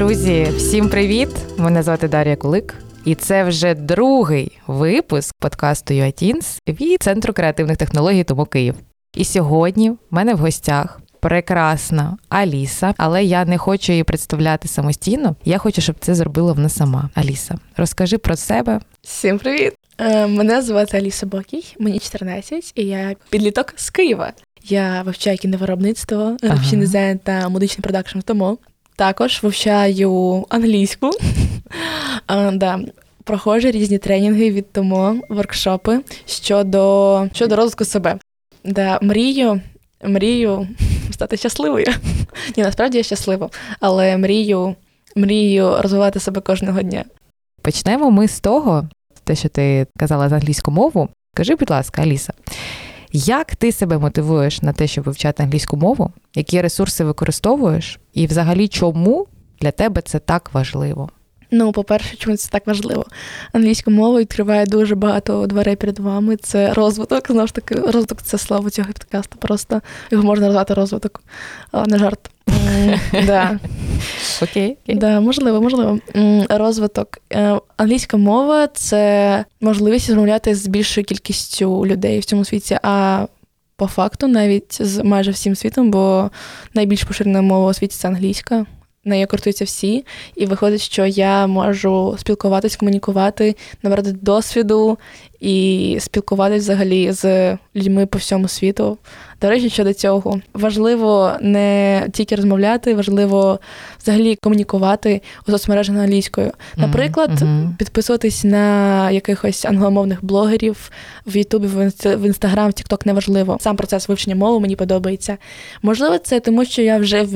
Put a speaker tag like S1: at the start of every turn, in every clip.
S1: Друзі, всім привіт! Мене звати Дар'я Кулик, і це вже другий випуск подкасту UATINS від Центру креативних технологій Тому Київ. І сьогодні в мене в гостях прекрасна Аліса, але я не хочу її представляти самостійно. Я хочу, щоб це зробила вона сама. Аліса, розкажи про себе.
S2: Всім привіт! Е, Мене звати Аліса Бокій, мені 14, і я підліток з Києва. Я вивчаю кіновиробництво, графічний дизайн та музичний продакшн тому. Також вивчаю англійську. А, да. Проходжу різні тренінги від тому, воркшопи щодо, щодо розвитку себе. Да, мрію, мрію стати щасливою. Ні, насправді я щаслива, але мрію, мрію розвивати себе кожного дня.
S1: Почнемо ми з того, те, що ти казала за англійську мову. Скажи, будь ласка, Аліса, як ти себе мотивуєш на те, щоб вивчати англійську мову? Які ресурси використовуєш? І взагалі, чому для тебе це так важливо?
S2: Ну, по-перше, чому це так важливо? Англійська мова відкриває дуже багато дверей перед вами. Це розвиток. Знову ж таки, розвиток це слово цього підкасту. Просто його можна назвати розвиток, а, не жарт. Да.
S1: Окей.
S2: Да, можливо, можливо. Розвиток. Е, Англійська мова це можливість розмовляти з більшою кількістю людей в цьому світі. А по факту навіть з майже всім світом, бо найбільш поширена мова у світі це англійська. Нею користуються всі, і виходить, що я можу спілкуватись, комунікувати, набрати досвіду і спілкуватись взагалі з людьми по всьому світу. До речі, щодо цього важливо не тільки розмовляти, важливо взагалі комунікувати у соцмережах англійською. Наприклад,
S1: Мгм.
S2: підписуватись на якихось англомовних блогерів в Ютубі, в Інстаграм, в Тікток неважливо. Сам процес вивчення мови мені подобається. Можливо, це тому, що я вже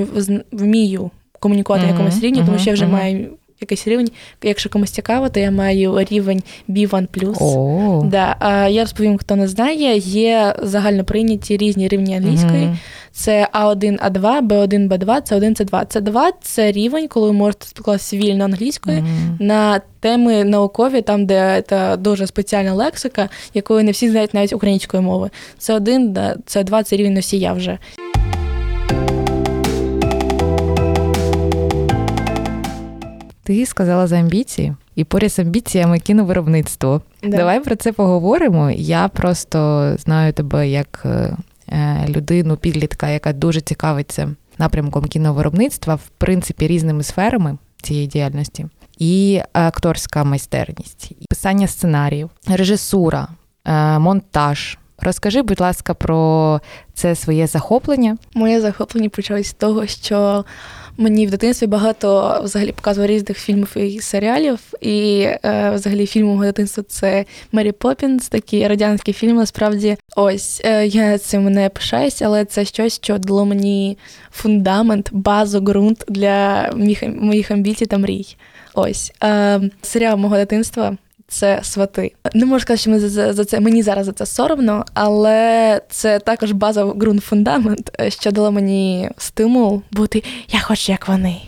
S2: вмію комунікувати на
S1: Мгм,
S2: якомусь рівні, тому що я вже маю якийсь рівень. Якщо комусь цікаво, то я маю рівень B1+.
S1: О,
S2: Да, а я розповім, хто не знає, є загально прийняті різні рівні англійської.
S1: Мгм.
S2: Це А1, А2, Б1, Б2, С1, С2. С2 – це рівень, коли ви можете спілкуватися вільно англійською
S1: Мгм.
S2: на теми наукові, там, де це дуже спеціальна лексика, якої не всі знають навіть української мови. Це один, да, це два, це рівень носія вже.
S1: Ти сказала за амбіції, і поряд з амбіціями кіновиробництво.
S2: Да.
S1: Давай про це поговоримо. Я просто знаю тебе як е, е, людину підлітка, яка дуже цікавиться напрямком кіновиробництва, в принципі, різними сферами цієї діяльності. І акторська майстерність, і писання сценаріїв, режисура, е, монтаж. Розкажи, будь ласка, про це своє захоплення.
S2: Моє захоплення почалось з того, що мені в дитинстві багато взагалі показували різних фільмів і серіалів. І е, взагалі фільм мого дитинства це Мері Поппінс, такі радянські фільми. Насправді, ось е, я цим не пишаюсь, але це щось, що дало мені фундамент, базу, ґрунт для моїх, моїх амбіцій та мрій. Ось е, серіал мого дитинства. Це свати. Не можу сказати, що мені за, за це мені зараз за це соромно, але це також база ґрунт фундамент, е, що дало мені стимул бути я хочу, як вони.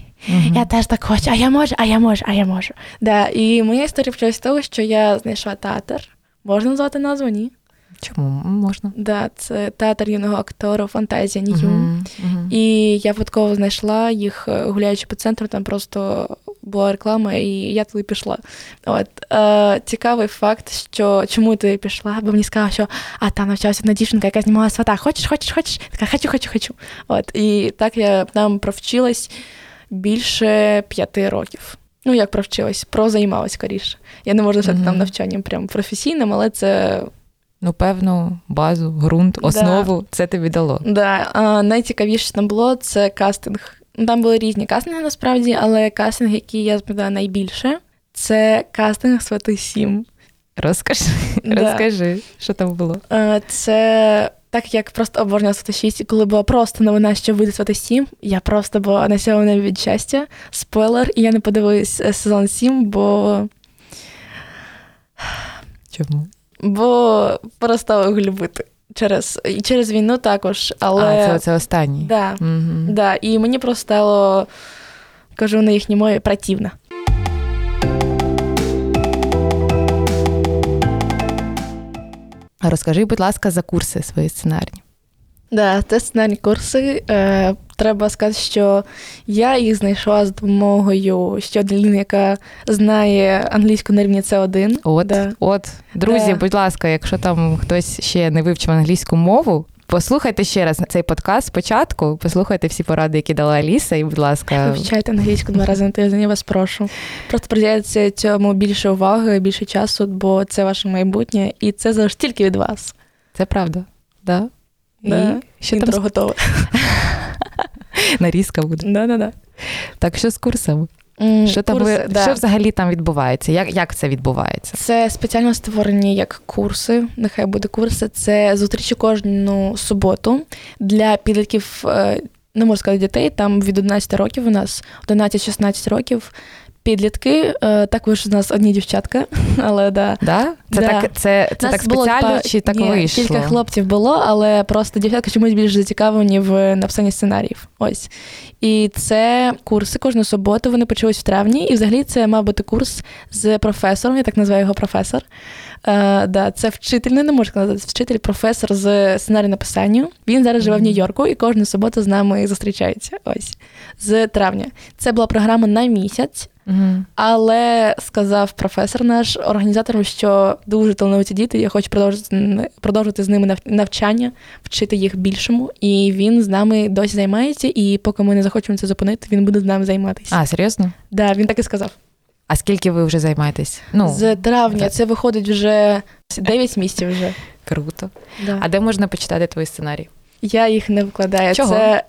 S2: Я теж так хочу, а я можу, а я можу, а я можу. Да, і моя історія почалась з того, що я знайшла театр. Можна назвати назву? Ні.
S1: Чому можна?
S2: Да, це театр юного актора, фантазія Нью.
S1: Мгм, мгм.
S2: І я випадково знайшла їх, е, гуляючи по центру, там просто була реклама, і я туди пішла. От е, цікавий факт, що чому ти пішла, бо мені сказали, що а там навчалася одна дівчинка, яка знімала свата. Хочеш, хочеш, хочеш? Така хочу, хочу, хочу. От і так я там провчилась більше п'яти років. Ну, як провчилась, прозаймалась скоріше. Я не можу назвати
S1: Мгм.
S2: там навчанням прям професійним, але це
S1: Ну, певну базу, ґрунт,
S2: Да.
S1: основу це тобі дало.
S2: Да, а, найцікавіше там було це кастинг. Там були різні кастинги насправді, але кастинг, який я запам'ятала найбільше, це кастинг Свати 7.
S1: Розкажи,
S2: Да.
S1: розкажи, що там було.
S2: Е, Це так як просто обожнювала Свати 6, і коли була просто новина, що вийде Свати 7, я просто була насьована від щастя. Спойлер, і я не подивилась е, сезон 7, бо,
S1: Чому?
S2: бо перестала його любити. Через, і через війну також, але.
S1: А, це, це останній.
S2: Да.
S1: угу.
S2: Да, і мені просто стало, кажу на їхній мові, противно.
S1: Розкажи, будь ласка, за курси свої сценарні.
S2: Да, це сценарні курси. Треба сказати, що я їх знайшла з допомогою ще людини, яка знає англійську на рівні С1.
S1: От,
S2: Да.
S1: от, друзі,
S2: Да.
S1: будь ласка, якщо там хтось ще не вивчив англійську мову, послухайте ще раз цей подкаст спочатку, послухайте всі поради, які дала Аліса, і, будь ласка,
S2: Вивчайте англійську два рази на тиждень, я вас прошу. Просто приділяйте цьому більше уваги, більше часу, бо це ваше майбутнє, і це залежить тільки від вас.
S1: це правда. Да?
S2: Да.
S1: І що там
S2: готове.
S1: нарізка буде.
S2: Да-да-да.
S1: Так, що з
S2: курсом?
S1: Що там
S2: курси,
S1: ви,
S2: да.
S1: що взагалі там відбувається? Як, як це відбувається?
S2: Це спеціально створені як курси. Нехай буде курси. Це зустрічі кожну суботу для підлітків, е, не можу сказати дітей, там від 11 років у нас 11-16 років. Підлітки, е, також у нас одні дівчатка, але да.
S1: Да? Це
S2: Да.
S1: так, це, це так
S2: було,
S1: спеціально
S2: типа,
S1: чи так
S2: ні,
S1: вийшло?
S2: Кілька хлопців було, але просто дівчатка чомусь більш зацікавлені в написанні сценаріїв. Ось. І це курси кожну суботу. Вони почались в травні. І взагалі це мав бути курс з професором, я так називаю його професор. Е, да, це вчитель, ну, не можу сказати, вчитель, професор з сценарію написанню. Він зараз живе в Нью-Йорку і кожну суботу з нами зустрічається. Ось з травня. Це була програма на місяць. Але сказав професор наш організаторам, що дуже талановиті діти, я хочу продовжити, продовжити з ними навчання, вчити їх більшому. І він з нами досі займається, і поки ми не захочемо це зупинити, він буде з нами займатися.
S1: А, серйозно?
S2: Да, він так і сказав.
S1: А скільки ви вже займаєтесь? Ну,
S2: з травня
S1: так.
S2: це виходить вже 9 місяців вже.
S1: круто.
S2: Да.
S1: А де можна почитати твої сценарії?
S2: Я їх не викладаю.
S1: Чого?
S2: Це,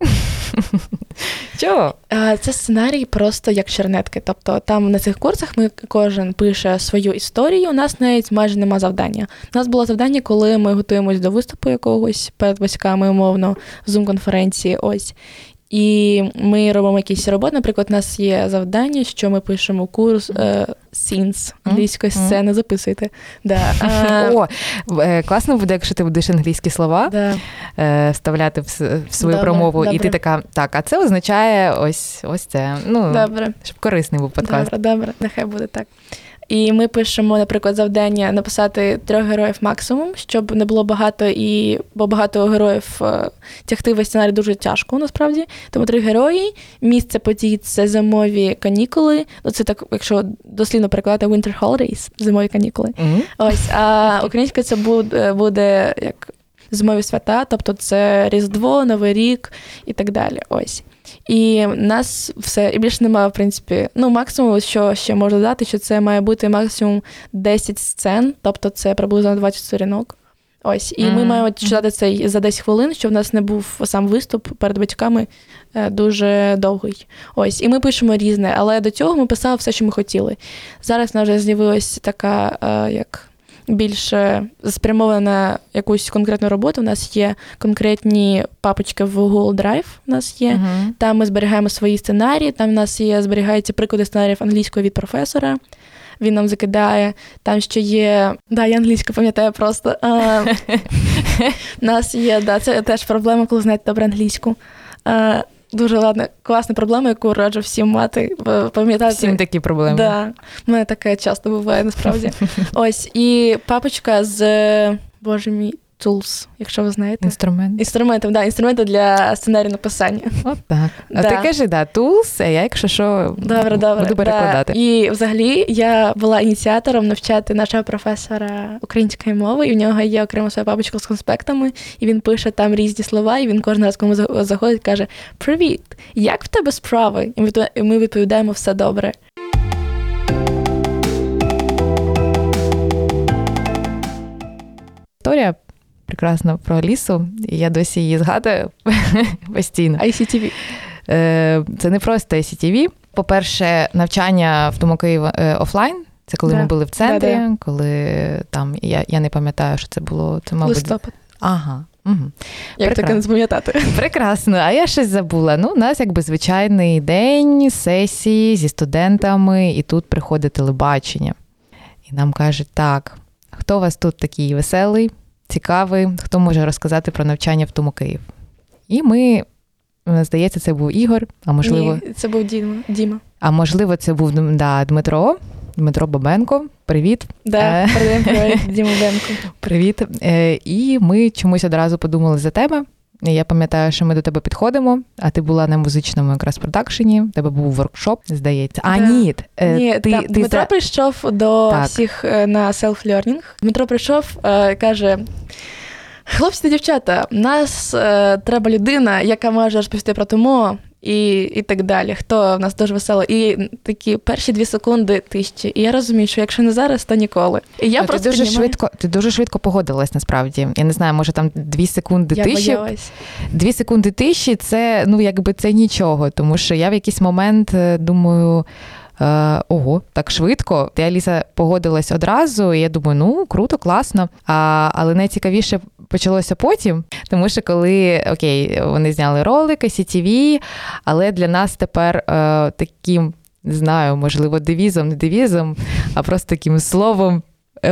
S1: Чого?
S2: е, це сценарій просто як чернетки. Тобто там на цих курсах ми кожен пише свою історію. У нас навіть майже нема завдання. У нас було завдання, коли ми готуємось до виступу якогось перед батьками, умовно, зум-конференції. Ось. І ми робимо якісь роботи. Наприклад, у нас є завдання, що ми пишемо курс е, scenes, англійської сцени, записуйте. Да. е,
S1: О, е, класно буде, якщо ти будеш англійські слова
S2: да.
S1: е, вставляти в, в свою
S2: Добре,
S1: промову, і ти така, так, а це означає ось ось це. Ну,
S2: Добре.
S1: щоб корисний був подкаст.
S2: Добре, добре, нехай буде так. І ми пишемо, наприклад, завдання написати трьох героїв максимум, щоб не було багато і бо багато героїв е, тягти весь сценарій дуже тяжко насправді. Тому три герої. Місце подій це зимові канікули. Ну це так, якщо дослідно перекладати Winter Holidays, зимові канікули.
S1: Мгм.
S2: Ось, а українською це буде, буде як зимові свята, тобто це Різдво, Новий рік і так далі. Ось. І нас все, і більше немає, в принципі, ну, максимум, що ще можу додати, що це має бути максимум 10 сцен, тобто це приблизно 20 сторінок. Ось, і ми маємо читати це за 10 хвилин, щоб в нас не був сам виступ перед батьками е, дуже довгий. Ось, і ми пишемо різне, але до цього ми писали все, що ми хотіли. Зараз в нас вже з'явилася така, е, як більше спрямована на якусь конкретну роботу. У нас є конкретні папочки в Google Drive. У нас є.
S1: Мгм.
S2: Там ми зберігаємо свої сценарії. Там в нас є зберігаються приклади сценаріїв англійської від професора. Він нам закидає. Там ще є. Да, я англійську пам'ятаю просто. А, у нас є, да, це теж проблема, коли знаєте добре англійську. Дуже ладна, класна проблема, яку раджу всім мати. Пам'ятати.
S1: Всім такі проблеми.
S2: Да, у мене таке часто буває насправді. Ось, і папочка з Боже мій Tools, якщо ви знаєте.
S1: Інструмент.
S2: Інструменти, да, інструменти для сценарію написання.
S1: От так. А
S2: Да.
S1: ти кажи, да, tools, а я, якщо що,
S2: Добре, добре.
S1: буду перекладати.
S2: Да. І взагалі я була ініціатором навчати нашого професора української мови, і в нього є окрема своя папочка з конспектами, і він пише там різні слова, і він кожен раз, коли за- заходить, каже: Привіт! Як в тебе справи? І ми і ми відповідаємо все добре.
S1: історія прекрасна про лісу, і я досі її згадую постійно.
S2: ICTV.
S1: Е, Це не просто ICTV. По-перше, навчання в тому Києві е, офлайн. Це коли
S2: Да.
S1: ми були в центрі,
S2: Да-да.
S1: коли там я, я не пам'ятаю, що це було. Це, мабуть,
S2: Листопад.
S1: ага. Угу.
S2: Як таке не запам'ятати?
S1: Прекрасно, а я щось забула. Ну, у нас якби звичайний день сесії зі студентами, і тут приходить телебачення. І нам кажуть, так, хто у вас тут такий веселий, цікавий, хто може розказати про навчання в тому Київ? І ми, е, здається, це був Ігор, а можливо,
S2: Ні, це був Діма. Діма.
S1: а можливо, це був да, Дмитро, Дмитро Бабенко. Привіт.
S2: Да,
S1: Е.
S2: привіт Діму Бенку.
S1: Привіт. Е, І ми чомусь одразу подумали за тебе. І Я пам'ятаю, що ми до тебе підходимо, а ти була на музичному якраз продакшені, в тебе був воркшоп, здається. А
S2: Да.
S1: ні, е,
S2: Ні,
S1: ти,
S2: там
S1: ти
S2: Дмитро
S1: за-
S2: прийшов до
S1: Так.
S2: всіх е, на селф-лернінг. Дмитро прийшов, е, каже: хлопці та дівчата, нас е, треба людина, яка може розповісти про ТМО і, і так далі. Хто в нас дуже весело. І такі перші дві секунди тисячі. І я розумію, що якщо не зараз, то ніколи. І я
S1: Ну,
S2: просто
S1: ти дуже
S2: піднімаю-
S1: швидко, ти дуже швидко погодилась насправді. Я не знаю, може там дві секунди
S2: я
S1: тиші.
S2: боялась.
S1: Дві секунди тиші це ну якби це нічого, тому що я в якийсь момент е, думаю. Е, ого, так швидко. Ти Аліса погодилась одразу, і я думаю, ну круто, класно. А, але найцікавіше почалося потім, тому що коли окей, вони зняли ролики, CTV, але для нас тепер е, таким, не знаю, можливо, девізом, не девізом, а просто таким словом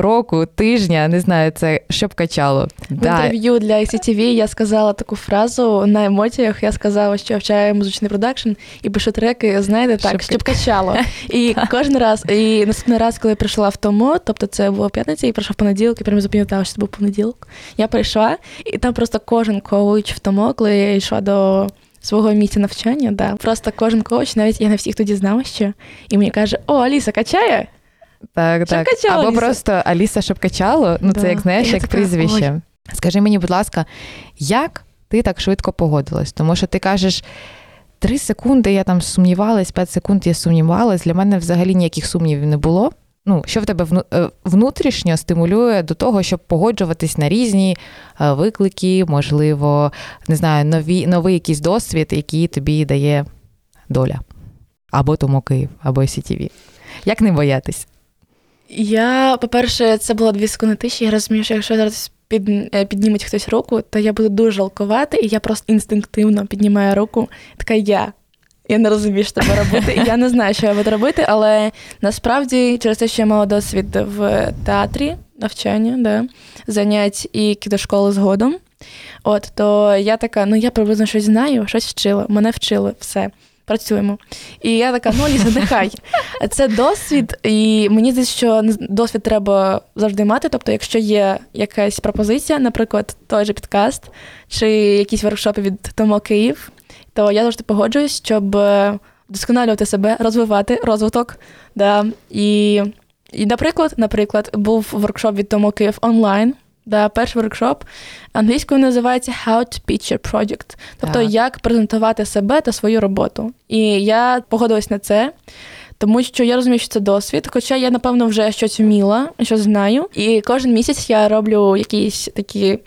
S1: року, тижня, не знаю, це щоб качало.
S2: В інтерв'ю для ICTV я сказала таку фразу на емоціях. Я сказала, що вчаю музичний продакшн і пишу треки, знаєте, так,
S1: Щоб
S2: щоб, качало. І кожен раз, і наступний раз, коли я прийшла в тому, тобто це було п'ятниця, і прийшов понеділок, я прямо запам'ятала, що це був понеділок. Я прийшла, і там просто кожен коуч в тому, коли я йшла до. Свого місця навчання, да. Просто кожен коуч, навіть я на всіх тоді знала ще, і мені каже: О, Аліса качає?
S1: Так, так. Або
S2: Аліса.
S1: просто Аліса щоб качало. Ну,
S2: Да.
S1: це як знаєш,
S2: Я
S1: як
S2: така,
S1: прізвище. Скажи мені, будь ласка, як ти так швидко погодилась? Тому що ти кажеш. Три секунди я там сумнівалась, п'ять секунд я сумнівалась. Для мене взагалі ніяких сумнівів не було. Ну, що в тебе е, внутрішньо стимулює до того, щоб погоджуватись на різні е, виклики, можливо, не знаю, нові, новий якийсь досвід, який тобі дає доля. Або тому Київ, або CTV. Як не боятись?
S2: Я, по-перше, це було дві секунди тиші. Я розумію, що якщо зараз під, е, підніметь хтось руку, то я буду дуже жалкувати, і я просто інстинктивно піднімаю руку. Така я. Я не розумію, що треба робити. Я не знаю, що я буду робити, але насправді через те, що я мала досвід в театрі, навчання, да, занять і кіношколи згодом. От, то я така, ну я приблизно щось знаю, щось вчила, мене вчили, все, працюємо. І я така, ну Ліза, нехай. Це досвід, і мені здається, що досвід треба завжди мати. Тобто, якщо є якась пропозиція, наприклад, той же підкаст чи якісь воркшопи від Томо Київ, то я завжди погоджуюсь, щоб е, вдосконалювати себе, розвивати розвиток. Да. І, і наприклад, наприклад, був воркшоп від Томо Київ онлайн. Да, перший воркшоп англійською називається How to Pitch Your Project. Тобто,
S1: Так.
S2: як презентувати себе та свою роботу. І я погодилась на це, тому що я розумію, що це досвід. Хоча я, напевно, вже щось вміла, щось знаю. І кожен місяць я роблю якісь такі.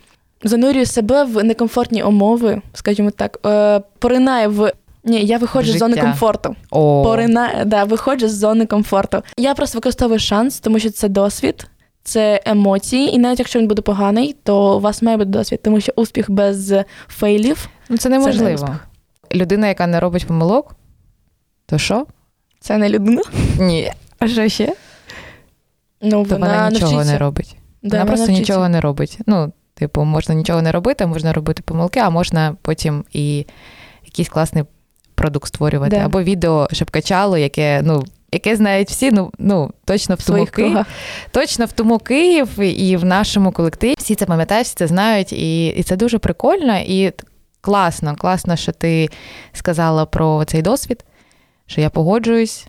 S2: Занурюю себе в некомфортні умови, скажімо так, е, поринаю в. Ні, я виходжу з зони комфорту.
S1: О,
S2: Порина... Да, виходжу з зони комфорту. Я просто використовую шанс, тому що це досвід, це емоції, і навіть якщо він буде поганий, то у вас має бути досвід, тому що успіх без фейлів
S1: ну це
S2: це не
S1: неможливо. Людина, яка не робить помилок, то що?
S2: це не людина.
S1: Ні. А що ще?
S2: Ну,
S1: То вона нічого
S2: навчиться.
S1: не робить.
S2: Да,
S1: вона просто
S2: навчиться.
S1: нічого не робить. Ну, типу, можна нічого не робити, можна робити помилки, а можна потім і якийсь класний продукт створювати.
S2: Да.
S1: Або відео, щоб качало, яке, ну. Яке знають всі, ну ну точно в
S2: в
S1: тому
S2: своїх
S1: Київ, точно в тому Київ і в нашому колективі. Всі це пам'ятають, всі це знають, і, і це дуже прикольно і класно. Класно, що ти сказала про цей досвід, що я погоджуюсь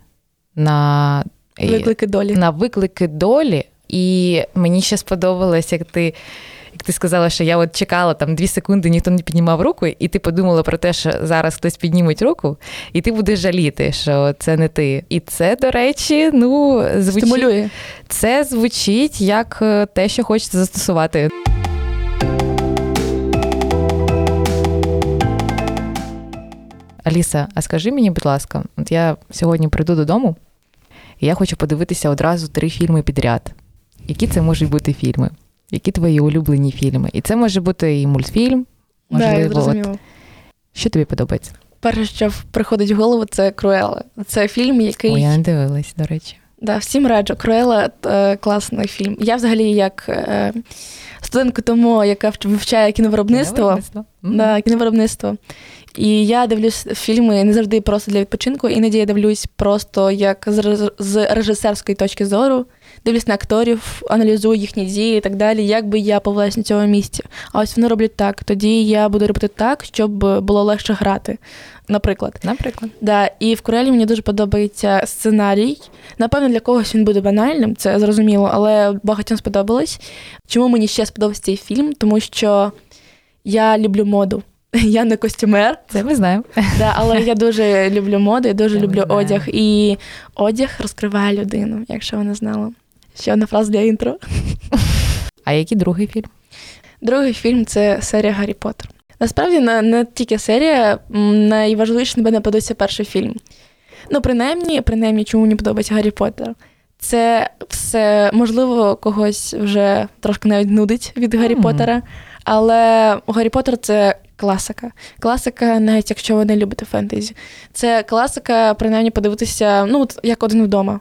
S1: на
S2: Виклики долі.
S1: на виклики долі. І мені ще сподобалось, як ти. Як ти сказала, що я от чекала там дві секунди, ніхто не піднімав руку, і ти подумала про те, що зараз хтось підніметь руку, і ти будеш жаліти, що це не ти. І це, до речі, ну звучить,
S2: Стимулює.
S1: це звучить як е, те, що хочеться застосувати. Аліса, а скажи мені, будь ласка, от я сьогодні прийду додому, і я хочу подивитися одразу три фільми підряд. Які це можуть бути фільми? Які твої улюблені фільми? І це може бути і мультфільм,
S2: Да, я
S1: можливо. от, що тобі подобається?
S2: Перше, що приходить в голову, це Круела. Це фільм, який
S1: О, я не дивилась, до речі.
S2: Да, всім раджу. Круела е, класний фільм. Я взагалі як е, студентка тому, яка вч- вивчає кіновиробництво. Да, кіновиробництво. І я дивлюсь фільми не завжди просто для відпочинку, іноді я дивлюсь просто як з режисерської точки зору. Дивлюсь на акторів, аналізую їхні дії і так далі, як би я повелась на цьому місці. А ось вони роблять так. Тоді я буду робити так, щоб було легше грати. Наприклад,
S1: наприклад,
S2: да, і в Корелі мені дуже подобається сценарій. Напевно, для когось він буде банальним, це зрозуміло, але багатьом сподобалось. Чому мені ще сподобався цей фільм? Тому що я люблю моду. Я не костюмер.
S1: Це ми знаємо.
S2: Да, але я дуже люблю моду, я дуже Це люблю одяг. І одяг розкриває людину, якщо ви не знали. Ще одна фраза для інтро.
S1: А який другий фільм?
S2: Другий фільм це серія Гаррі Поттер. Насправді не, не тільки серія, найважливіше мене подобається перший фільм. Ну, принаймні, принаймні, чому мені подобається Гаррі Поттер. Це все можливо когось вже трошки навіть нудить від Гаррі mm. Поттера. Але Гаррі Поттер це класика. Класика, навіть якщо ви не любите фентезі. Це класика, принаймні, подивитися, ну, як один вдома.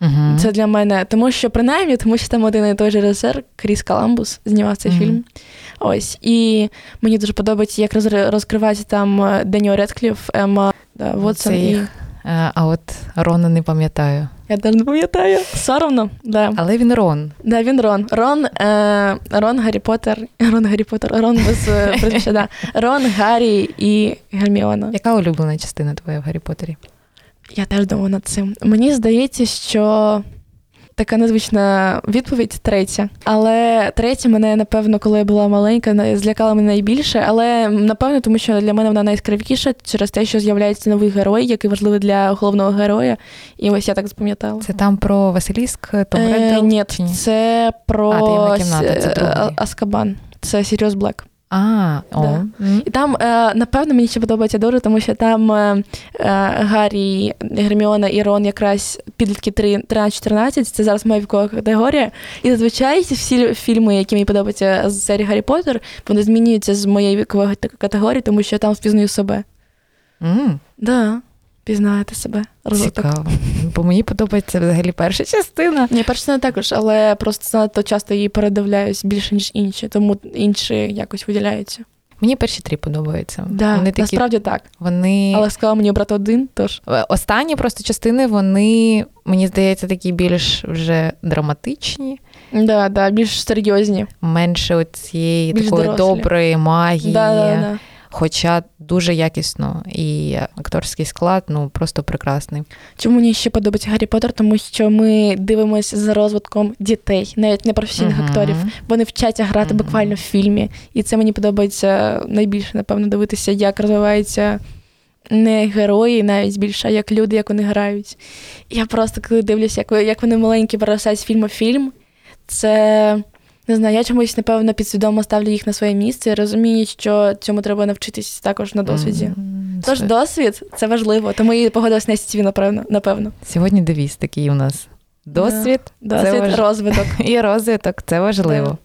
S2: Uh-huh. Це для мене. Тому що, принаймні, тому що там один і той же режисер, Кріс Каламбус, знімав цей uh-huh. фільм. Ось. І мені дуже подобається, як розкривається там е, Деніо Редкліф, Емма да, Вотсон. і...
S1: Е, а от Рона не пам'ятаю.
S2: Я теж не пам'ятаю. Соромно, да.
S1: Але він Рон.
S2: Да, він Рон. Рон е, Рон Гаррі Поттер. Рон Гаррі Поттер. Рон без е, прізвища, да. Рон, Гаррі і Герміона.
S1: Яка улюблена частина твоя в Гаррі Поттері?
S2: Я теж думаю над цим. Мені здається, що така незвична відповідь третя. Але третя мене, напевно, коли я була маленька, злякала мене найбільше. Але напевно, тому що для мене вона найскравіша через те, що з'являється новий герой, який важливий для головного героя. І ось я так запам'ятала.
S1: Це там про Василіск Том Реддл?
S2: Е, ні, це про
S1: а, кімната, це
S2: Аскабан. Це Сіріус Блек.
S1: А, о. Да.
S2: Mm. І там, е, напевно, мені ще подобається дуже, тому що там е, е, Гаррі, Герміона і Рон якраз підлітки 13-14, це зараз моя вікова категорія. І зазвичай всі фільми, які мені подобаються з серії Гаррі Поттер, вони змінюються з моєї вікової категорії, тому що я там впізнаю себе.
S1: Mm.
S2: Да пізнаєте себе.
S1: розвиток. Цікаво. Бо мені подобається взагалі перша частина.
S2: Ні, перша частина також, але просто занадто часто її передивляюсь більше, ніж інші, тому інші якось виділяються.
S1: Мені перші три подобаються.
S2: Да, вони такі, Насправді так.
S1: Вони...
S2: Але сказала мені обрати один, тож.
S1: Е, останні просто частини, вони, мені здається, такі більш вже драматичні.
S2: Да, да, більш серйозні.
S1: Менше цієї такої дорослі. доброї магії.
S2: Да, да, да.
S1: Хоча дуже якісно і акторський склад ну просто прекрасний.
S2: Чому мені ще подобається Гаррі Поттер? Тому що ми дивимося за розвитком дітей, навіть не професійних uh-huh. акторів. Вони вчаться грати uh-huh. буквально в фільмі, і це мені подобається найбільше, напевно, дивитися, як розвиваються не герої, навіть більше, а як люди, як вони грають. Я просто коли дивлюся, як як вони маленькі переростають з фільму фільм. це. Не знаю, я чомусь, напевно, підсвідомо ставлю їх на своє місце і розумію, що цьому треба навчитись також на досвіді. Mm-hmm. Тож досвід це важливо, тому і погодилась на стіві, напевно. напевно.
S1: Сьогодні девіз такий у нас. Досвід,
S2: да. досвід, важ... розвиток.
S1: І розвиток це важливо. Yeah.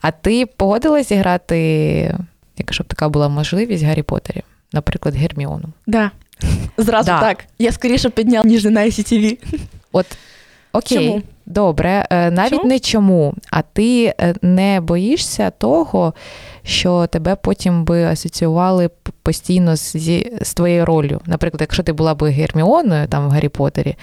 S1: А ти погодилась грати, якщо б така була можливість, Гаррі Поттері, наприклад, Герміону?
S2: Да. Зразу да. так. Я скоріше підняла, ніж на ICTV.
S1: От окей. Чому? Добре, е, навіть чому? не чому, а ти е, не боїшся того, що тебе потім би асоціювали постійно зі з твоєю ролью. Наприклад, якщо ти була б Герміоною там в Гаррі Поттері,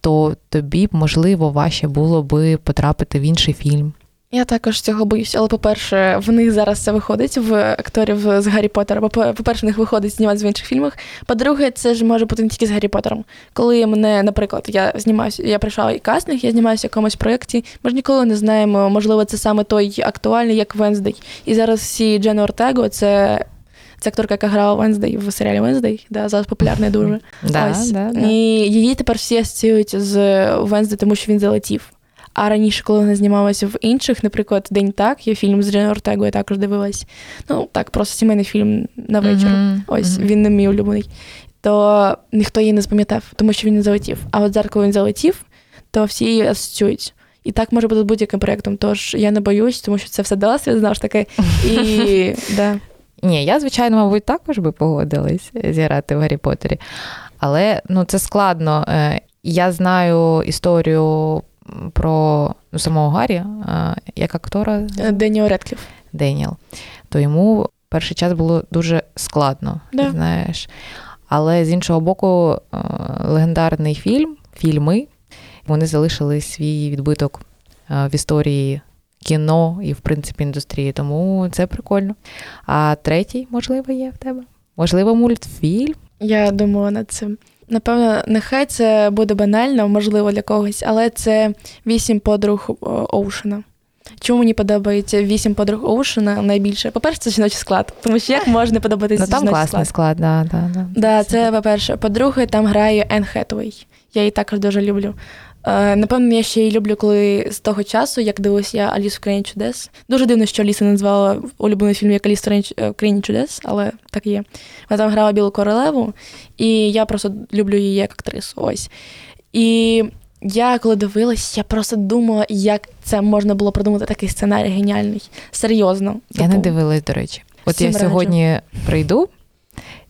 S1: то тобі б, можливо, важче було би потрапити в інший фільм.
S2: Я також цього боюся, але по-перше, в них зараз це виходить в акторів з Гаррі Поттера. По-перше, в них виходить знімати в інших фільмах. По-друге, це ж може бути не тільки з Гаррі Поттером. Коли мене, наприклад, я знімаюся, я прийшла і кастинг, я знімаюся в якомусь проєкті. Ми ж ніколи не знаємо, можливо, це саме той актуальний, як Венздей. І зараз всі Джена Ортего, це. Це акторка, яка грала Венздей в серіалі Венздей, да, зараз популярний дуже.
S1: Да, Ось. Да, да.
S2: І її тепер всі асоціюють з Венздей, тому що він залетів. А раніше, коли вона знімалася в інших, наприклад, День так, є фільм з Джен Ортегою, я також дивилась. Ну, так, просто сімейний фільм на вечір. Mm-hmm. Ось mm-hmm. він не мій улюблений. То ніхто її не запам'ятав, тому що він не залетів. А от зараз, коли він залетів, то всі її асоціюють. І так може бути з будь-яким проєктом. Тож я не боюсь, тому що це все досвід, знову ж таки. І, да.
S1: Ні, я, звичайно, мабуть, також би погодилась зіграти в Гаррі Поттері. Але ну, це складно. Е, я знаю історію про ну, самого Гаррі, як актора
S2: е, Деніел Редкліф.
S1: Деніел. То йому перший час було дуже складно,
S2: да.
S1: знаєш. Але з іншого боку, легендарний фільм, фільми, Вони залишили свій відбиток е, в історії кіно і, в принципі, індустрії. Тому це прикольно. А третій, можливо, є в тебе? Можливо, мультфільм.
S2: Я думала над цим. Напевно, нехай це буде банально, можливо, для когось, але це вісім подруг е, Оушена. Чому мені подобається вісім подруг Оушена найбільше? По-перше, це жіночий склад, тому що як можна подобатися
S1: Ну там
S2: жіночий
S1: класний
S2: склад?
S1: склад, да, да, да.
S2: Да, це по-перше. По-друге, там грає Енн Хетвей. Я її також дуже люблю. Е, напевно, я ще її люблю, коли з того часу, як дивилась я Алісу в країні чудес. Дуже дивно, що Аліса назвала улюблений фільм як Аліса в країні- е, в країні чудес, але так і є. Вона там грала білу королеву, і я просто люблю її як актрису. Ось. І я коли дивилась, я просто думала, як це можна було придумати такий сценарій геніальний. Серйозно.
S1: Я не
S2: Типу,
S1: дивилась, до речі. От
S2: всім
S1: я
S2: раджу.
S1: сьогодні прийду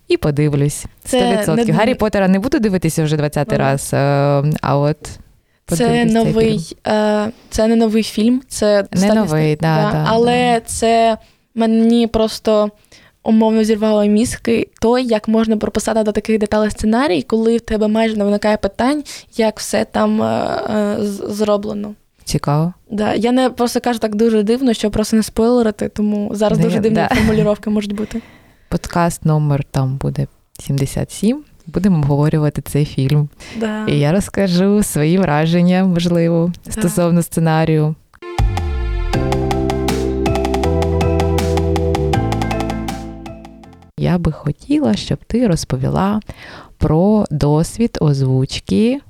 S1: і подивлюсь.
S2: Це
S1: 100%.
S2: не-
S1: Гаррі Поттера не буду дивитися вже 20
S2: Ага.
S1: раз, е, а от
S2: Це новий, е, це не новий фільм, це
S1: Не новий,
S2: ста-
S1: да, да,
S2: але це мені просто умовно зірвало мізки то, як можна прописати до таких деталей сценарій, коли в тебе майже не виникає питань, як все там е, е, зроблено.
S1: Цікаво.
S2: Да. Я не просто кажу так дуже дивно, що просто не спойлерити, тому зараз
S1: Не,
S2: дуже дивні
S1: да.
S2: формулювання можуть бути.
S1: Подкаст номер там буде 77. Будемо обговорювати цей фільм.
S2: Да.
S1: І я розкажу свої враження, можливо, стосовно сценарію. Я би хотіла, щоб ти розповіла про досвід озвучки.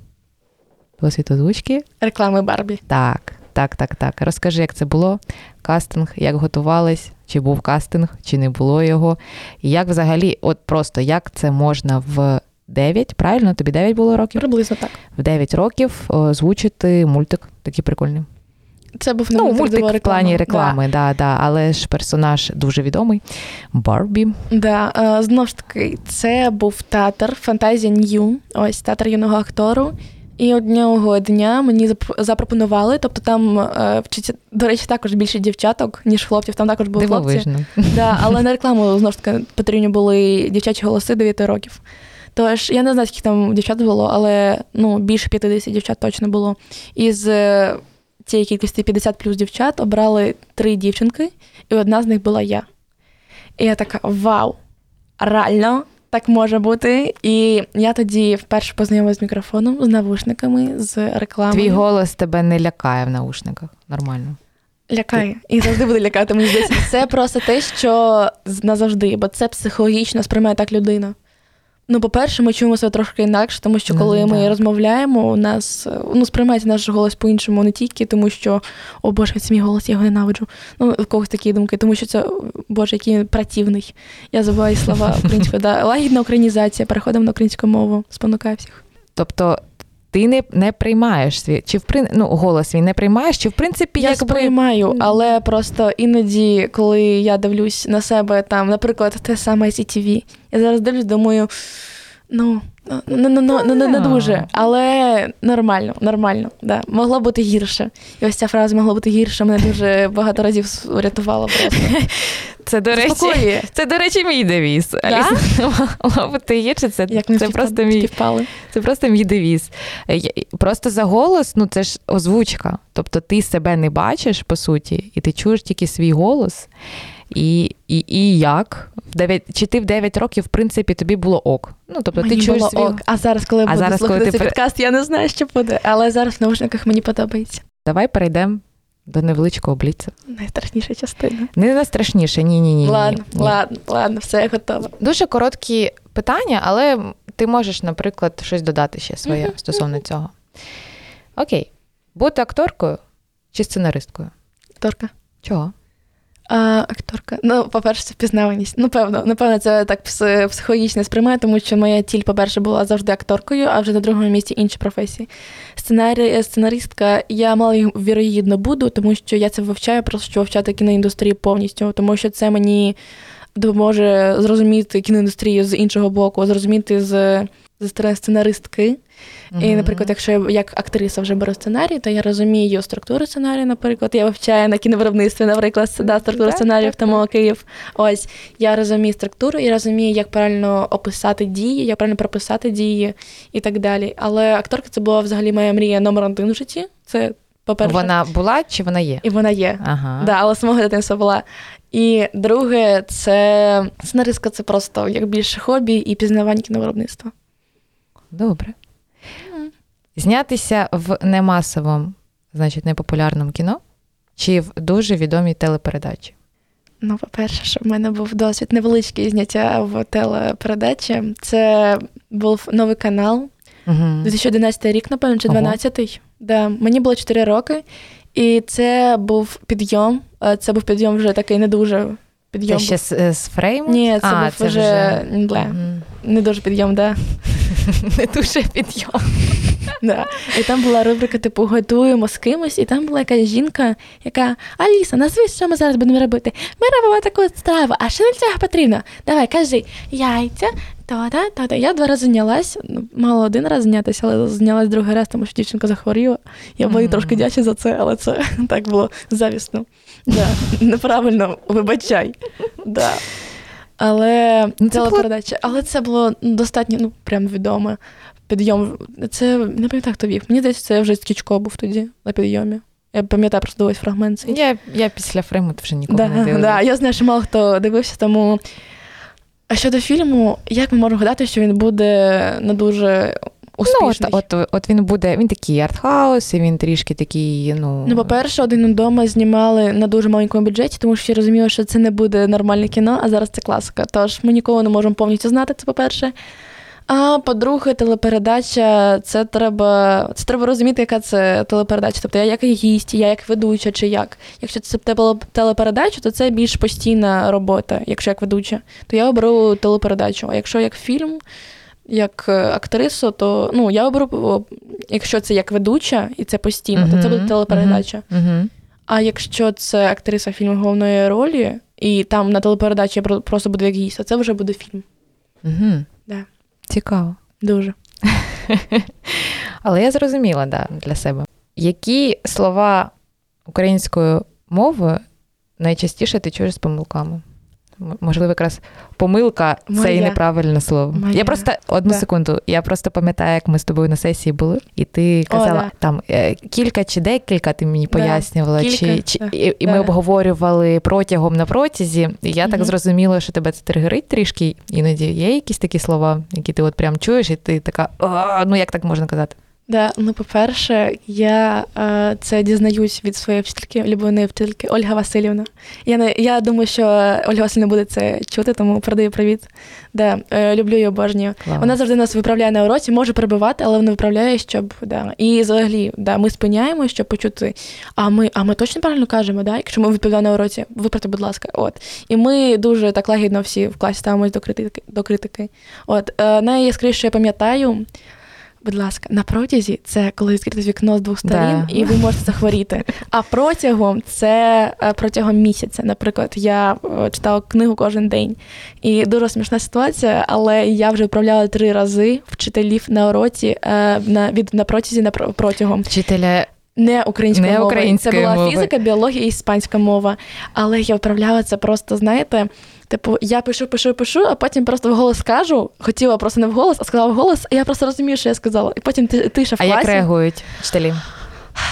S1: Досвід озвучки?
S2: Реклами Барбі.
S1: Так, так, так, так. Розкажи, як це було? Кастинг, як готувались, чи був кастинг, чи не було його. І як взагалі, от просто як це можна в 9, правильно? Тобі 9 було років?
S2: Приблизно так.
S1: В 9 років озвучити мультик такий прикольний.
S2: Це був не
S1: Ну,
S2: мультик,
S1: в плані реклами, да, да, але ж персонаж дуже відомий. Барбі.
S2: Да, е, знову ж таки, це був театр Фантазія Нью, ось театр юного актору. І одного дня мені запропонували, тобто там е, вчиться, до речі, також більше дівчаток, ніж хлопців, там також були хлопці. Да, але на рекламу знову ж таки потрібні були дівчачі голоси 9 років. Тож я не знаю, скільки там дівчат було, але ну, більше 50 дівчат точно було. Із е, цієї кількості 50 плюс дівчат обрали три дівчинки, і одна з них була я. І я така: вау! Реально, так може бути. І я тоді вперше познайомилася з мікрофоном, з навушниками, з рекламою.
S1: Твій голос тебе не лякає в наушниках. Нормально.
S2: Лякає і завжди буде лякати. Мені здається, це просто те, що назавжди, бо це психологічно сприймає так людина. Ну, по-перше, ми чуємо себе трошки інакше, тому що
S1: коли
S2: коли ми
S1: так.
S2: розмовляємо, у нас е, ну, сприймається наш голос по-іншому, не тільки тому, що о Боже, це мій голос, я його ненавиджу. Ну, в когось такі думки, тому що це Боже, який він противний. Я забуваю слова українською. Да. Лагідна українізація, переходимо на українську мову, спонукаю всіх.
S1: Тобто ти не, не приймаєш свій, чи в прин... ну, голос свій не приймаєш, чи в принципі
S2: Я
S1: якби...
S2: сприймаю, але просто іноді, коли я дивлюсь на себе, там, наприклад, те саме CTV, я зараз дивлюсь, думаю, ну, не- дуже, але нормально, нормально. Да. Могло бути гірше. І ось ця фраза могла бути гірше, мене дуже багато разів врятувала просто.
S1: Це, до речі, це, до речі, мій девіз.
S2: Да?
S1: Аліса, мало бути гірше, це,
S2: Як
S1: це, просто мій, це просто мій девіз. Е, Просто за голос, ну це ж озвучка. Тобто ти себе не бачиш, по суті, і ти чуєш тільки свій голос. І, і, і як? В 9, чи ти в 9 років, в принципі, тобі було ок. Ну, тобто
S2: Мені
S1: ти чуєш
S2: було
S1: свій...
S2: ок. А зараз, коли
S1: А
S2: буду
S1: зараз, коли
S2: слухати
S1: ти
S2: цей
S1: при-
S2: подкаст, я не знаю, що буде. Але зараз в наушниках мені подобається.
S1: Давай перейдемо до невеличкого бліцу.
S2: Найстрашніша частина.
S1: Не найстрашніше, ні, ні, ні.
S2: Ладно,
S1: ні.
S2: ладно, ладно, все, я готова.
S1: Дуже короткі питання, але ти можеш, наприклад, щось додати ще своє стосовно цього. Окей. Бути акторкою чи сценаристкою?
S2: Торка.
S1: Чого?
S2: А, акторка. Ну, по-перше, це впізнаваність. Ну, певно, напевно, це так психологічно сприймає, тому що моя ціль, по-перше, була завжди акторкою, а вже на другому місці інші професії. Сценарі... Сценаристка, я мало вірогідно буду, тому що я це вивчаю, просто що вивчати кіноіндустрію повністю, тому що це мені допоможе зрозуміти кіноіндустрію з іншого боку, зрозуміти з зі сторони сценаристки. І, наприклад, якщо я як актриса вже беру сценарій, то я розумію структуру сценарію, наприклад, я вивчаю на кіновиробництві, наприклад, да, структуру
S1: Так,
S2: сценаріїв
S1: так,
S2: тому Київ. Ось я розумію структуру і розумію, як правильно описати дії, як правильно прописати дії і так далі. Але акторка це була взагалі моя мрія номер один в житті. Це по-перше,
S1: Вона була чи вона є?
S2: і вона є.
S1: Ага.
S2: Да, але самого дитинства була. І друге, це сценаристка це просто як більше хобі і пізнавання кіновиробництва.
S1: Добре. Знятися в немасовому, значить, непопулярному кіно чи в дуже відомій телепередачі?
S2: Ну, по-перше, що в мене був досвід невеличкий зняття в телепередачі. Це був новий канал,
S1: Угу.
S2: 2011 рік, напевно, чи 12-й. Да. Мені було 4 роки, і це був підйом. Е, Це був підйом вже такий не дуже підйом.
S1: Це ще з, з фрейму?
S2: Ні, це
S1: а,
S2: був
S1: це
S2: вже,
S1: вже...
S2: бле,
S1: Мгм.
S2: не дуже підйом, да.
S1: Не дуже підйом.
S2: Да. І там була рубрика, типу, готуємо з кимось, і там була якась жінка, яка Аліса, назви, що ми зараз будемо робити. Ми робимо таку страву, а що для цього потрібно? Давай, кажи, яйця, то-да, то-да. Я два рази знялась, ну, мало один раз знятися, але знялась другий раз, тому що дівчинка захворіла. Я була їй трошки дячі за це, але це так було завісно. Да. Неправильно, вибачай. Да. Але
S1: Ну, це було-
S2: але це було достатньо, ну, прям відоме. Підйом. Це не пам'ятаю, хто вів. Мені здається, це вже Скічко був тоді на підйомі. Я пам'ятаю просто дивись фрагмент цей.
S1: Я, я після фрейму вже нікого
S2: Да,
S1: не дивилася.
S2: да, я знаю, що мало хто дивився, тому. А щодо фільму, як ми можемо гадати, що він буде не дуже
S1: Ну, от,
S2: успішний?
S1: от, от він буде, він такий артхаус, і він трішки такий, ну.
S2: Ну, по-перше, один вдома знімали на дуже маленькому бюджеті, тому що я розуміла, що це не буде нормальне кіно, а зараз це класика. Тож ми нікого не можемо повністю знати, це по-перше. А по-друге, телепередача це треба це треба розуміти, яка це телепередача. Тобто я як гість, я як ведуча, чи як. Якщо це теле- телепередача, то це більш постійна робота. Якщо як ведуча, то я оберу телепередачу. А якщо як фільм, як е, актрису, то ну я оберу, якщо це як ведуча і це постійно, то це буде телепередача.
S1: Угу.
S2: А якщо це актриса фільму головної ролі, і там на телепередачі я просто буду як гість, то це вже буде фільм.
S1: Угу.
S2: Да.
S1: Цікаво.
S2: Дуже.
S1: Але я зрозуміла, да, для себе. Які слова українською мовою найчастіше ти чуєш з помилками? Можливо, якраз помилка це і неправильне слово.
S2: Моя.
S1: Я просто одну
S2: Да.
S1: секунду. Я просто пам'ятаю, як ми з тобою на сесії були, і ти казала
S2: да.
S1: там е, кілька чи декілька ти мені пояснювала, чи, чи
S2: да.
S1: і, і
S2: Да,
S1: ми обговорювали протягом на протязі. І я так зрозуміла, що тебе це тригерить трішки. Іноді є якісь такі слова, які ти от прям чуєш, і ти така, ну як так можна казати?
S2: Да, ну, по-перше, я е, це дізнаюсь від своєї вчительки, улюбленої вчительки Ольга Васильівна. Я не я думаю, що Ольга Васильівна буде це чути, тому передаю привіт. Да, е, люблю і обожнюю.
S1: Клас.
S2: Вона завжди нас виправляє на уроці, може перебивати, але вона виправляє, щоб да. І взагалі, да, ми спиняємо, щоб почути. А ми, а ми точно правильно кажемо, да? Якщо ми відповідаємо на уроці, виправте, будь ласка. От. І ми дуже так лагідно всі в класі ставимось до критики. До критики. От е, найяскравіше я пам'ятаю. Будь ласка, на протязі це коли відкрите вікно з двох сторін,
S1: Да.
S2: і ви можете захворіти. А протягом це е, протягом місяця. Наприклад, я е, читала книгу кожен день. І дуже смішна ситуація, але я вже відправляла три рази вчителів на уроці е, на від на протязі на протягом.
S1: Вчителя
S2: Не українською
S1: Не
S2: мовою. Це була
S1: мовою.
S2: фізика, біологія і іспанська мова. Але я відправляла це просто, знаєте. Типу, я пишу, пишу, пишу, а потім просто вголос кажу. Хотіла просто не вголос, а сказала вголос, а я просто розумію, що я сказала. І потім ти- тиша в
S1: А як реагують вчителі?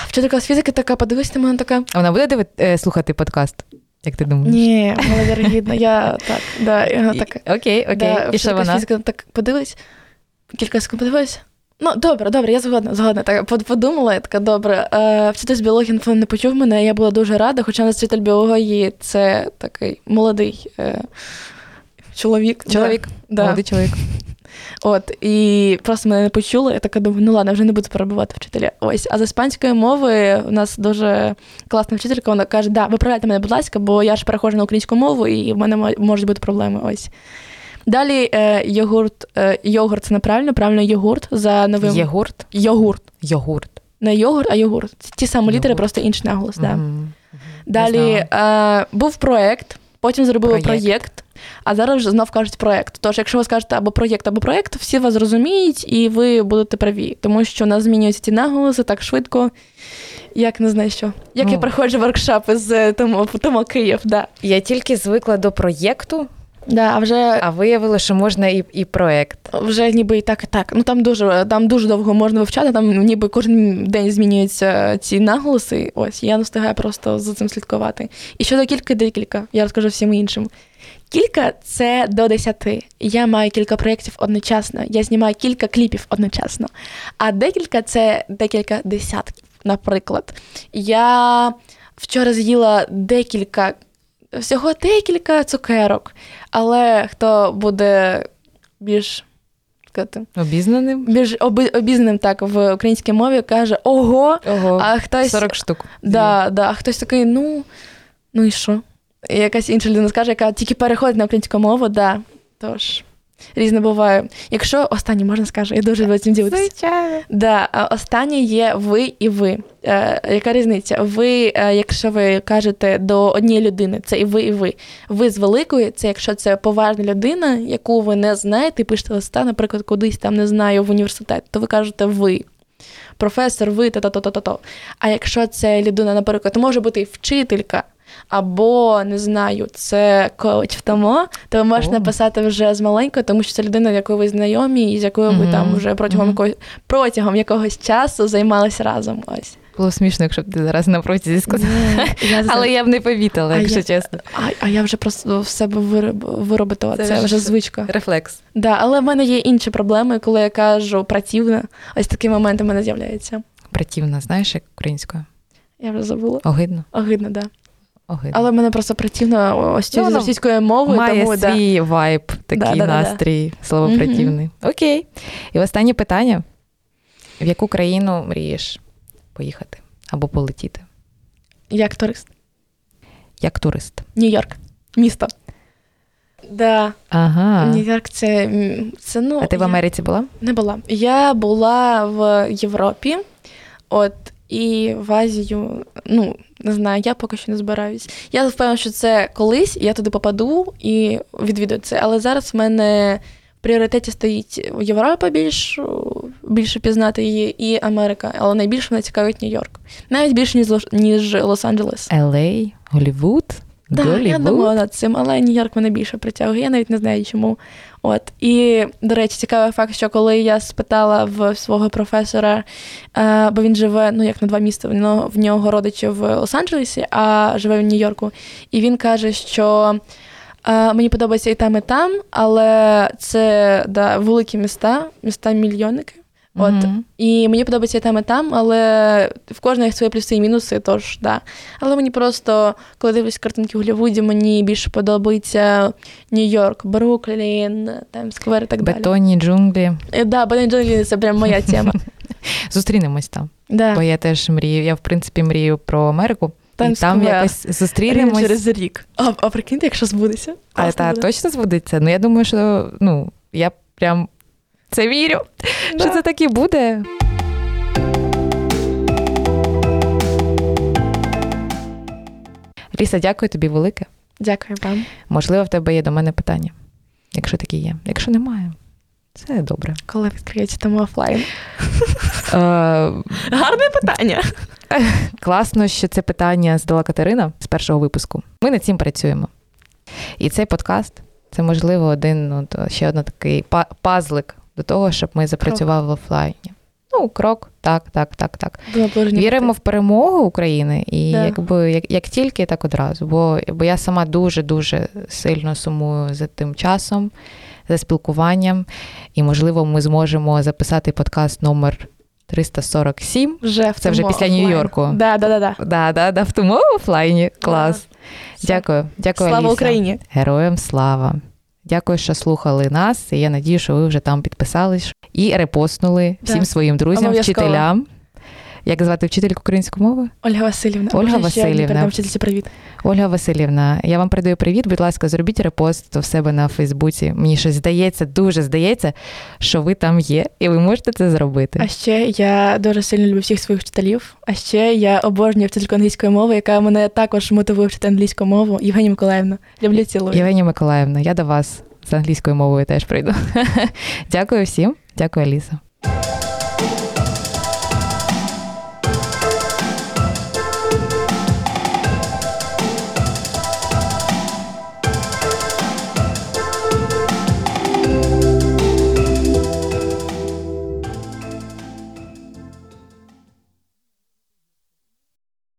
S2: Вчителька з фізики така подивись на мене така.
S1: А вона буде диви... е, слухати подкаст? Як ти думаєш?
S2: Ні, маловірогідно, я так, да, І- так.
S1: Окей, окей.
S2: Да,
S1: І що вона?
S2: фізики так подивись, кілька секунд подивись. Ну, добре, добре, я згодна, згодна. Так, подумала, я така, добре. Е, вчитель з біології напевно, не почув мене, я була дуже рада, хоча у нас вчитель біології це такий молодий е, чоловік.
S1: Чоловік,
S2: Да.
S1: молодий чоловік.
S2: От, і просто мене не почули. Я така думаю, ну ладно, вже не буду перебувати вчителя. Ось. А з іспанської мови у нас дуже класна вчителька, вона каже, да, виправляйте мене, будь ласка, бо я ж переходжу на українську мову, і в мене можуть бути проблеми. Ось. Далі е, йогурт, е, йогурт це неправильно, правильно йогурт за новим.
S1: Єгурт?
S2: Йогурт.
S1: Йогурт.
S2: Не йогурт, а йогурт. Це ті самі літери,
S1: Йогурт.
S2: просто інший наголос. Да.
S1: Мгм.
S2: Далі е, був проект, потім зробили
S1: Проєкт.
S2: проєкт, А зараз вже знов кажуть проєкт. Тож, якщо ви скажете або проєкт, або проєкт, всі вас зрозуміють і ви будете праві. Тому що у нас змінюються ті наголоси так швидко, як не знаю що. Як
S1: Ну.
S2: я проходжу воркшопи з тому, тому Київ, да.
S1: Я тільки звикла до проєкту,
S2: Да, а вже
S1: а виявилося, що можна і, і проєкт.
S2: вже ніби і так, і так. Ну там дуже там дуже довго можна вивчати. Там ніби кожен день змінюються ці наголоси. Ось я не встигаю просто за цим слідкувати. І щодо кілька декілька, я розкажу всім іншим. Кілька це до десяти. Я маю кілька проєктів одночасно. Я знімаю кілька кліпів одночасно. А декілька це декілька десятків. Наприклад, я вчора з'їла декілька, всього декілька цукерок. Але хто буде більш сказати,
S1: Обізнаним?
S2: більш оби, обізнаним так в українській мові, каже ого,
S1: Ого,
S2: а хтось
S1: 40 штук.
S2: Да, да, а хтось такий, ну, ну і що? І якась інша людина скаже, яка тільки переходить на українську мову, да. Тож, різне буває. Якщо останнє можна скажу, я дуже люблю цим ділитися.
S1: Звичайно.
S2: Да, останнє є ви і ви. Е, яка різниця? Ви, е, якщо ви кажете до однієї людини, це і ви, і ви. Ви з великої, це якщо це поважна людина, яку ви не знаєте, і пишете листа, наприклад, кудись там не знаю в університет, то ви кажете ви. Професор, ви та-та-та-та-та. А якщо це людина, наприклад, може бути вчителька, або не знаю, це коуч в тому, то ви можете написати вже з маленькою, тому що це людина, якою ви знайомі, і з якою ви там вже протягом якогось протягом якогось часу займалися разом. Ось.
S1: Було смішно, якщо б ти зараз на протязі.
S2: Я за-
S1: Але я б не повітала, якщо
S2: я-
S1: чесно.
S2: а, а я вже просто в себе вироб- виробила. Це,
S1: Це
S2: вже звичка.
S1: Рефлекс.
S2: Да, але в мене є інші проблеми, коли я кажу противно. Ось такі моменти в мене з'являються.
S1: Противно, знаєш, як українською?
S2: Я вже забула.
S1: Огидно.
S2: Огидно, да.
S1: Огидно.
S2: Але в мене просто противно ось
S1: Ну,
S2: цю з російською мовою,
S1: Має
S2: тому да.
S1: свій вайб, такий
S2: Да-да-да-да.
S1: настрій, слово
S2: Мгм.
S1: Окей. І останнє питання: в яку країну мрієш поїхати або полетіти?
S2: як турист.
S1: Як турист?
S2: Нью-Йорк. Місто. Да,
S1: Ага.
S2: Нью-Йорк це, це ну.
S1: А ти в Америці була?
S2: Не була. Я була в Європі, от, і в Азію, ну, не знаю, я поки що не збираюсь. Я впевнена, що це колись, я туди попаду і відвідаю це. Але зараз в мене в пріоритеті стоїть Європа більш, більше пізнати її, і Америка. Але найбільше мене цікавить Нью-Йорк. Навіть більше, ніж, ніж Лос-Анджелес.
S1: LA? Голівуд?
S2: Так, я думала над цим, але Нью-Йорк мене більше притягує. Я навіть не знаю чому. От і до речі, цікавий факт, що коли я спитала в свого професора, е, бо він живе ну як на два міста, в нього, родичі в Лос-Анджелесі, а живе в Нью-Йорку. І він каже, що е, мені подобається і там, і там, але це да, великі міста, міста мільйонники. От
S1: Мгм.
S2: і мені подобається і там, і там, але в кожної свої плюси і мінуси, тож да. Але мені просто, коли дивлюсь картинки в Голлівуді, мені більше подобається Нью-Йорк, Бруклін, Таймс-сквер і так далі.
S1: Бетонні джунглі.
S2: Е, Да, бетонні джунглі це прям моя тема.
S1: Зустрінемось там.
S2: Да.
S1: Бо я теж мрію. Я, в принципі, мрію про Америку. І там якось зустрінемось.
S2: через рік. А, а прикиньте, якщо збудеться.
S1: А та
S2: буде.
S1: точно збудеться? Ну я думаю, що ну я прям це вірю.
S2: Да.
S1: Що це так і буде? Ліса, дякую тобі велике.
S2: Дякую вам.
S1: Можливо, в тебе є до мене питання, якщо такі є. Якщо немає, це добре.
S2: Коли відкриється тому офлайн?
S1: Е,
S2: Гарне питання.
S1: класно, що це питання задала Катерина з першого випуску. Ми над цим працюємо. І цей подкаст це, можливо, один, ну, ще один такий пазлик до того, щоб ми запрацювали в офлайні. Ну, крок, так, так, так, так. Віримо в перемогу України, і
S2: Да.
S1: якби як, як тільки, так одразу. Бо, бо я сама дуже дуже сильно сумую за тим часом, за спілкуванням. І можливо, ми зможемо записати подкаст номер 347.
S2: Вже в
S1: Це вже після
S2: офлайн.
S1: Нью-Йорку.
S2: Да, да, да, да.
S1: Да, да, да, в тому офлайні. Клас.
S2: Все.
S1: Дякую. Дякую,
S2: Слава
S1: Аліса.
S2: Україні!
S1: Героям слава. Дякую, що слухали нас. І я надію, що ви вже там підписались і репостнули всім своїм друзям, вчителям Як звати вчительку української мови?
S2: Ольга Васильівна.
S1: Ольга Васильівна.
S2: вчительці привіт.
S1: Ольга Васильівна, я вам передаю привіт. Будь ласка, зробіть репост у себе на Фейсбуці. Мені щось здається, дуже здається, що ви там є, і ви можете це зробити.
S2: А ще я дуже сильно люблю всіх своїх вчителів. А ще я обожнюю вчительку англійської мови, яка мене також мотивує вчити англійську мову. Євгенія Миколаївна. Люблю цілую.
S1: Євгенія Миколаївна, я до вас з англійською мовою теж прийду. Дякую всім. Дякую, Аліса.